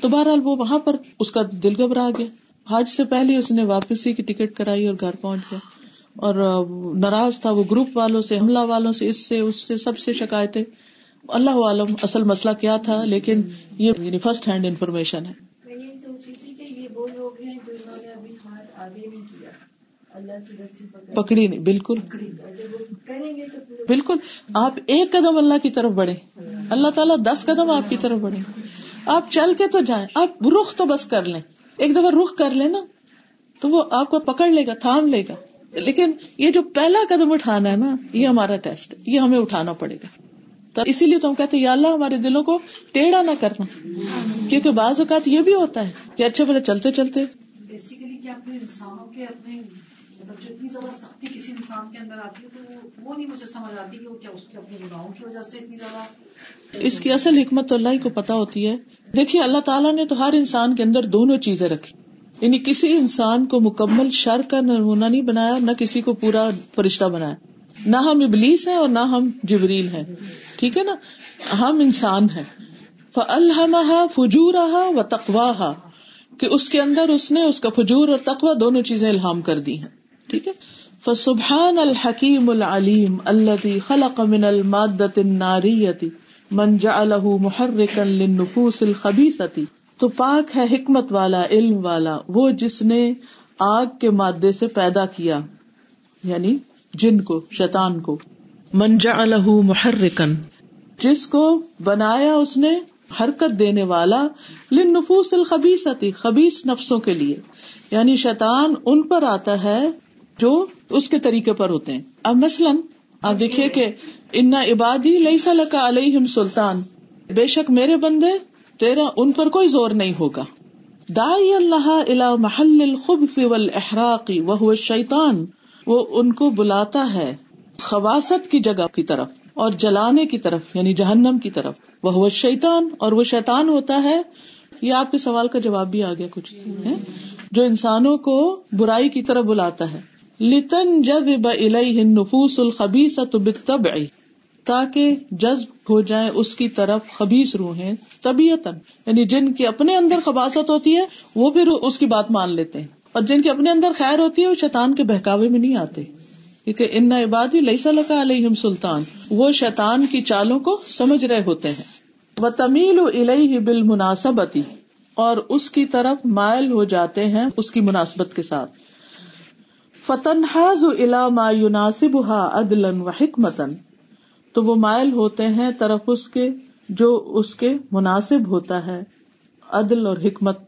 تو بہرحال وہ وہاں پر اس کا دل گھبرا گیا. حج سے پہلے اس نے واپسی کی ٹکٹ کرائی اور گھر پہنچ گیا. اور ناراض تھا وہ گروپ والوں سے، حملہ والوں سے، اس سے اس سے سب سے شکایتیں. اللہ عالم اصل مسئلہ کیا تھا، لیکن یہ فرسٹ ہینڈ انفارمیشن ہے۔ پکڑی نہیں بالکل۔ بالکل۔ آپ ایک قدم اللہ کی طرف بڑھے اللہ تعالیٰ دس قدم آپ کی طرف بڑھے آپ چل کے تو جائیں۔ آپ رخ تو بس کر لیں۔ ایک دفعہ رخ کر لیں نا تو وہ آپ کو پکڑ لے گا تھام لے گا۔ لیکن یہ جو پہلا قدم اٹھانا ہے نا یہ ہمارا ٹیسٹ یہ ہمیں اٹھانا پڑے گا۔ تو اسی لیے تو ہم کہتے یا اللہ ہمارے دلوں کو ٹیڑھا نہ کرنا۔ کیونکہ بعض اوقات یہ بھی ہوتا ہے کہ اچھا بولے چلتے چلتے۔ بیسیکلی اپنے انسانوں کے اپنے مطلب جو اتنی زیادہ سختی کسی انسان کے اندر آتی ہے تو وہ نہیں مجھے سمجھ آتی کہ وہ کیا اس کے اپنے گناہوں کی وجہ سے اتنی زیادہ اس کی اصل حکمت تو اللہ ہی کو پتا ہوتی ہے۔ دیکھیے، اللہ تعالیٰ نے تو ہر انسان کے اندر دونوں چیزیں رکھی۔ یعنی کسی انسان کو مکمل شر کا نمونہ نہیں بنایا، نہ کسی کو پورا فرشتہ بنایا۔ نہ ہم ابلیس ہیں اور نہ ہم جبریل ہیں۔ ٹھیک ہے نا؟ ہم انسان ہیں۔ فلحمہ فجورہ و تقواہ کہ اس کے اندر اس نے اس کا فجور اور تقوا دونوں چیزیں الحام کر دی ہیں۔ ٹھیک ہے۔ فسبحان الحکیم العلیم اللہ خلق من المادت الناریتی من جعلہ محرکا للنفوس الخبیثتی تو پاک ہے حکمت والا، علم والا، وہ جس نے آگ کے مادے سے پیدا کیا یعنی جن کو، شیطان کو۔ من جعلہ محرکن جس کو بنایا اس نے حرکت دینے والا لن نفوس الخبیستی خبیس نفسوں کے لیے۔ یعنی شیطان ان پر آتا ہے جو اس کے طریقے پر ہوتے ہیں۔ اب مثلاً آپ دیکھیے کہ ان عبادی لئی سلکا علیہم سلطان۔ بے شک میرے بندے تیرا ان پر کوئی زور نہیں ہوگا۔ دائی اللہ الا محل الخبث والاحراق وهو الشیطان۔ وہ ان کو بلاتا ہے خواست کی جگہ کی طرف اور جلانے کی طرف یعنی جہنم کی طرف۔ وہ شیطان اور وہ شیطان ہوتا ہے۔ یہ آپ کے سوال کا جواب بھی آ گیا کچھ۔ جو انسانوں کو برائی کی طرف بلاتا ہے۔ لتن جب نفوس الخبیس تاکہ جذب ہو جائے اس کی طرف خبیس روحیں طبیعت یعنی جن کی اپنے اندر خباست ہوتی ہے، وہ پھر اس کی بات مان لیتے ہیں۔ اور جن کے اپنے اندر خیر ہوتی ہے، وہ شیطان کے بہکاوے میں نہیں آتے۔ کیونکہ ان عبادی لئی صلاح علیہ سلطان۔ وہ شیطان کی چالوں کو سمجھ رہے ہوتے ہیں۔ وہ تمیل الہ بالمناسبتی اور اس کی طرف مائل ہو جاتے ہیں اس کی مناسبت کے ساتھ۔ فتن حاض الا ما یوناسب ہا عدل و حکمتن تو وہ مائل ہوتے ہیں طرف اس کے جو اس کے مناسب ہوتا ہے، عدل اور حکمت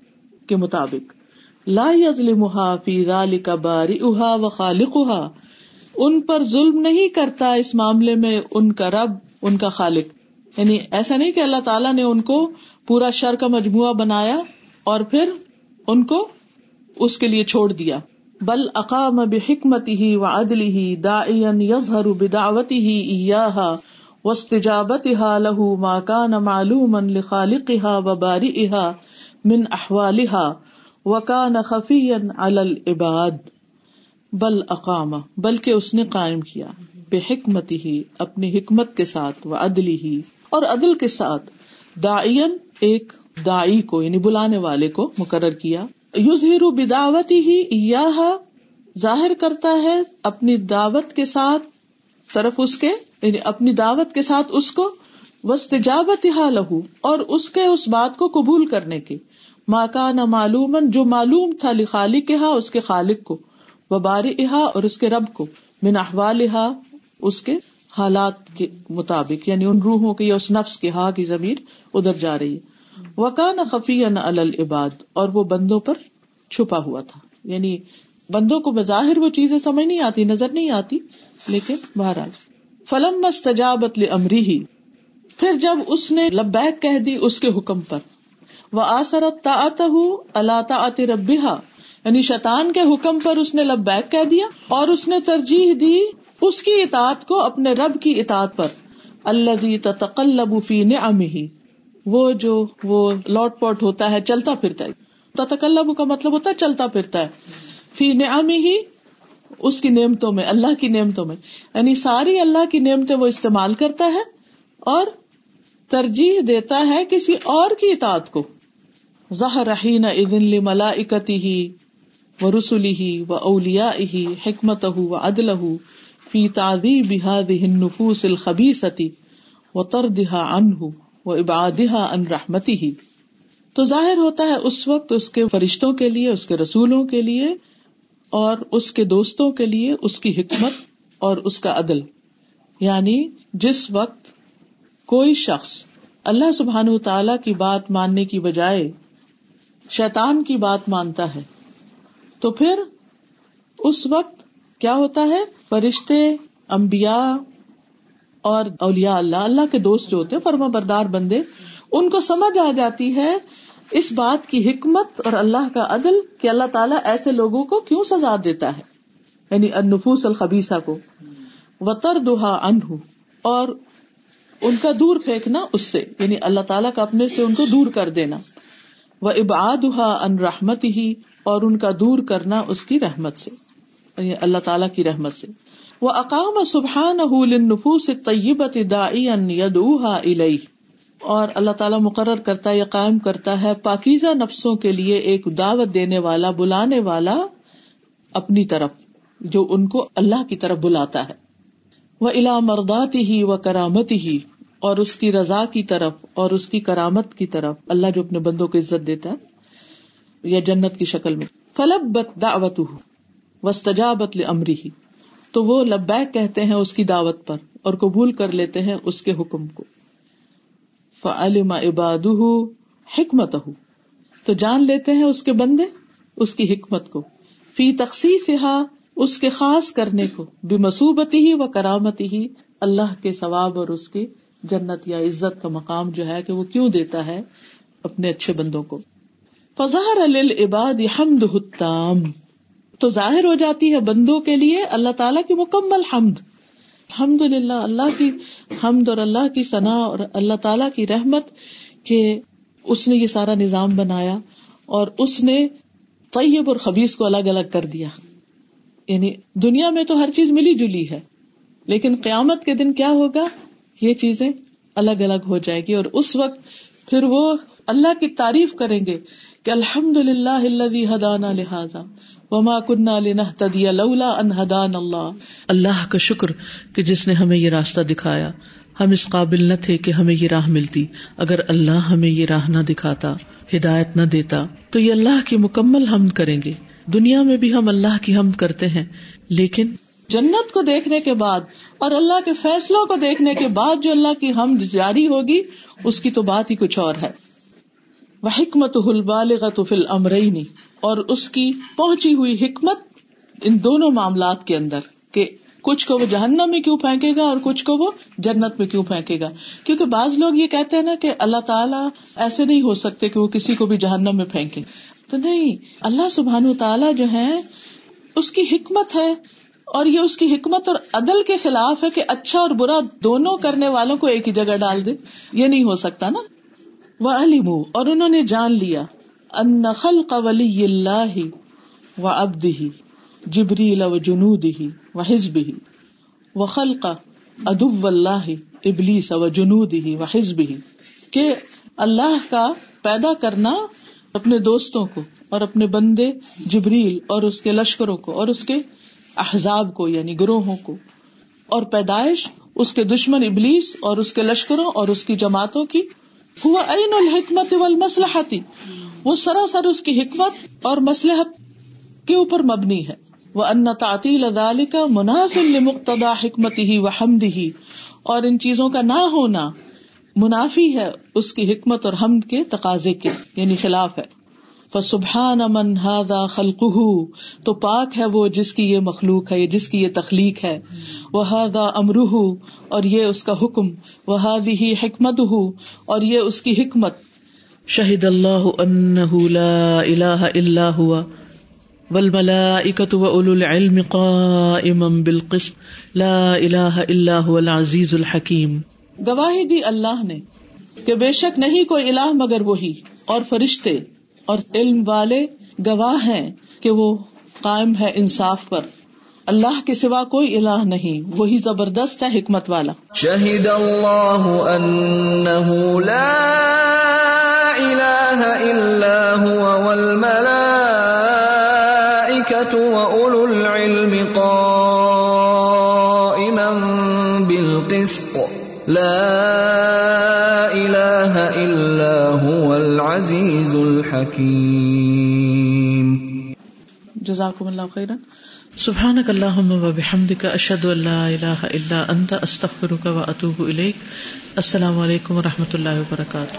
کے مطابق۔ لا یزلمها فی ذلک بارئها وخالقها ان پر ظلم نہیں کرتا اس معاملے میں ان کا رب، ان کا خالق۔ یعنی ایسا نہیں کہ اللہ تعالیٰ نے ان کو پورا شر کا مجموعہ بنایا اور پھر ان کو اس کے لیے چھوڑ دیا۔ بل اقام بحکمت ہی و عدل ہی دا یظہر بدعوتی ہی ایاہا واستجابتها له ما كان معلوما لخالقها وبارئها من احوالها وكان خفيا على العباد، بل اقام، بلکہ اس نے قائم کیا بے حکمت ہی اپنی حکمت کے ساتھ وہ عدلی ہی اور عدل کے ساتھ دائین ایک دائی کو یعنی بلانے والے کو مقرر کیا۔ یوز بداوت ہی یہ ظاہر کرتا ہے اپنی دعوت کے ساتھ طرف اس کے یعنی اپنی دعوت کے ساتھ اس کو وسطجابت ہا لہو اور اس کے اس بات کو قبول کرنے کے ماں کا نہ معلوم جو معلوم تھا خالق کے ہاں اس کے خالق کو و بار اور اس کے رب کو، من احوال اس کے حالات کے مطابق یعنی ان روحوں کی یا اس نفس کے ہا کی ضمیر ادھر جا رہی ہے۔ وکان خفی العباد، اور وہ بندوں پر چھپا ہوا تھا۔ یعنی بندوں کو بظاہر وہ چیزیں سمجھ نہیں آتی، نظر نہیں آتی، لیکن بہرحال۔ فلم مستجابت امری ہی پھر جب اس نے لبیک کہہ دی اس کے حکم پر وہ آسرت تا اللہ تعت ربیحا یعنی شیطان کے حکم پر اس نے لبیک کہہ دیا، اور اس نے ترجیح دی اس کی اطاعت کو اپنے رب کی اطاعت پر اللہ تتقلب فی نعمہ۔ وہ جو وہ لوٹ پوٹ ہوتا ہے، چلتا پھرتا ہے۔ تتقلب کا مطلب ہوتا ہے چلتا پھرتا ہے۔ فی نعمہ اس کی نعمتوں میں، اللہ کی نعمتوں میں۔ یعنی ساری اللہ کی نعمتیں وہ استعمال کرتا ہے اور ترجیح دیتا ہے کسی اور کی اطاعت کو۔ ظہر ادن ملا اکتی ہی و رسولی ہی و اولیا ہی حکمت و عدل فی تعدی بحاد نفوس الخبی ستی و تردہ ان و عبادہ ان رحمتی ہی تو ظاہر ہوتا ہے اس وقت اس کے فرشتوں کے لیے، اس کے رسولوں کے لیے اور اس کے دوستوں کے لیے اس کی حکمت اور اس کا عدل۔ یعنی جس وقت کوئی شخص اللہ سبحان تعالی کی بات ماننے کی بجائے شیطان کی بات مانتا ہے، تو پھر اس وقت کیا ہوتا ہے؟ فرشتے امبیا اور اولیا اللہ اللہ کے دوست جو ہوتے فرما بردار بندے، ان کو سمجھ آ جاتی ہے اس بات کی حکمت اور اللہ کا عدل کہ اللہ تعالیٰ ایسے لوگوں کو کیوں سزا دیتا ہے؟ یعنی النفوس الخبیسہ کو۔ وطر دہا ان اور ان کا دور پھینکنا اس سے۔ یعنی اللہ تعالیٰ کا اپنے سے ان کو دور کر دینا۔ وہ اباد ان رحمت ہی اور ان کا دور کرنا اس کی رحمت سے۔ یعنی اللہ تعالیٰ کی رحمت سے۔ وہ اقام سبحان نفوس طیبت دا اور اللہ تعالیٰ مقرر کرتا ہے یا قائم کرتا ہے پاکیزہ نفسوں کے لیے ایک دعوت دینے والا، بلانے والا اپنی طرف، جو ان کو اللہ کی طرف بلاتا ہے۔ وہ الا مرداتی ہی و کرامتی ہی اور اس کی رضا کی طرف، اور اس کی کرامت کی طرف۔ اللہ جو اپنے بندوں کو عزت دیتا ہے، یا جنت کی شکل میں۔ فلب بت دعوت وسطجابت امری ہی تو وہ لبیک کہتے ہیں اس کی دعوت پر اور قبول کر لیتے ہیں اس کے حکم کو۔ فعلم عباد حکمت تو جان لیتے ہیں اس کے بندے، اس کی حکمت کو۔ فی تخصیص اس کے خاص کرنے کو۔ بے مصوبتی ہی و کرامتی ہی اللہ کے ثواب اور اس کی جنت یا عزت کا مقام جو ہے کہ وہ کیوں دیتا ہے اپنے اچھے بندوں کو۔ فظہر العباد حمد حتام تو ظاہر ہو جاتی ہے بندوں کے لیے اللہ تعالیٰ کی مکمل حمد۔ الحمد للہ اللہ کی حمد اور اللہ کی ثنا اور اللہ تعالیٰ کی رحمت کہ اس نے یہ سارا نظام بنایا اور اس نے طیب اور خبیص کو الگ الگ کر دیا۔ یعنی دنیا میں تو ہر چیز ملی جلی ہے، لیکن قیامت کے دن کیا ہوگا؟ یہ چیزیں الگ الگ ہو جائے گی اور اس وقت پھر وہ اللہ کی تعریف کریں گے کہ الحمد للہ ہدانا لہٰذا۔ وما کنہ تدیا لولا ان ہدان اللہ اللہ کا شکر کہ جس نے ہمیں یہ راستہ دکھایا. ہم اس قابل نہ تھے کہ ہمیں یہ راہ ملتی. اگر اللہ ہمیں یہ راہ نہ دکھاتا، ہدایت نہ دیتا، تو یہ اللہ کی مکمل حمد کریں گے. دنیا میں بھی ہم اللہ کی حمد کرتے ہیں، لیکن جنت کو دیکھنے کے بعد اور اللہ کے فیصلوں کو دیکھنے کے بعد جو اللہ کی حمد جاری ہوگی، اس کی تو بات ہی کچھ اور ہے۔ وہ حکمت فل امرینی اور اس کی پہنچی ہوئی حکمت ان دونوں معاملات کے اندر کہ کچھ کو وہ جہنم میں کیوں پھینکے گا اور کچھ کو وہ جنت میں کیوں پھینکے گا۔ کیونکہ بعض لوگ یہ کہتے ہیں نا کہ اللہ تعالیٰ ایسے نہیں ہو سکتے کہ وہ کسی کو بھی جہنم میں پھینکے۔ تو نہیں، اللہ سبحان تعالیٰ جو ہے، اس کی حکمت ہے، اور یہ اس کی حکمت اور عدل کے خلاف ہے کہ اچھا اور برا دونوں کرنے والوں کو ایک ہی جگہ ڈال دے۔ یہ نہیں ہو سکتا نا۔ علیم اور انہوں نے جان لیا ان نخل قولی اللہ و ابد ہی جبری و جنود ہی و حزب ہی و خلق ادب اللہ ابلی و جنود ہی و حزب ہی کہ اللہ کا پیدا کرنا اپنے دوستوں کو اور اپنے بندے جبریل اور اس کے لشکروں کو اور اس کے احزاب کو یعنی گروہوں کو۔ اور پیدائش اس کے دشمن ابلیس اور اس کے لشکروں اور اس کی جماعتوں کی ہوا عین الحکمت والمصلحتی وہ سراسر اس کی حکمت اور مسلحت کے اوپر مبنی ہے۔ وہ ان تعطیل ادال کا منافل مقتدا حکمت ہی و حمد ہی اور ان چیزوں کا نہ ہونا منافی ہے اس کی حکمت اور حمد کے تقاضے کے یعنی خلاف ہے۔ فسبحان من هذا خلقه، تو پاک ہے وہ جس کی یہ مخلوق ہے جس کی یہ تخلیق ہے۔ وہ هذا امره اور یہ اس کا حکم۔ وہ هذه حکمته اور یہ اس کی حکمت۔ شہد اللہ انه لا الہ الا هو والملائکۃ واولو العلم قائما بالقسط۔ لا الہ الا هو العزیز الحکیم۔ گواہی دی اللہ نے کہ بے شک نہیں کوئی الہ مگر وہی، اور فرشتے۔ اور علم والے گواہ ہیں کہ وہ قائم ہے انصاف پر۔ اللہ کے سوا کوئی الہ نہیں، وہی زبردست ہے حکمت والا۔ شہید اللہ انه لا الہ الا هو والملائکۃ واولو العلم قائما بالقسط۔ لا العزیز الحکیم جزاکم اللہ خیرا۔ سبحانک اللہم و بحمدک اشہد ان لا الہ الا انت، استغفرک و اتوب الیک۔ السلام علیکم و رحمۃ اللہ وبرکاتہ۔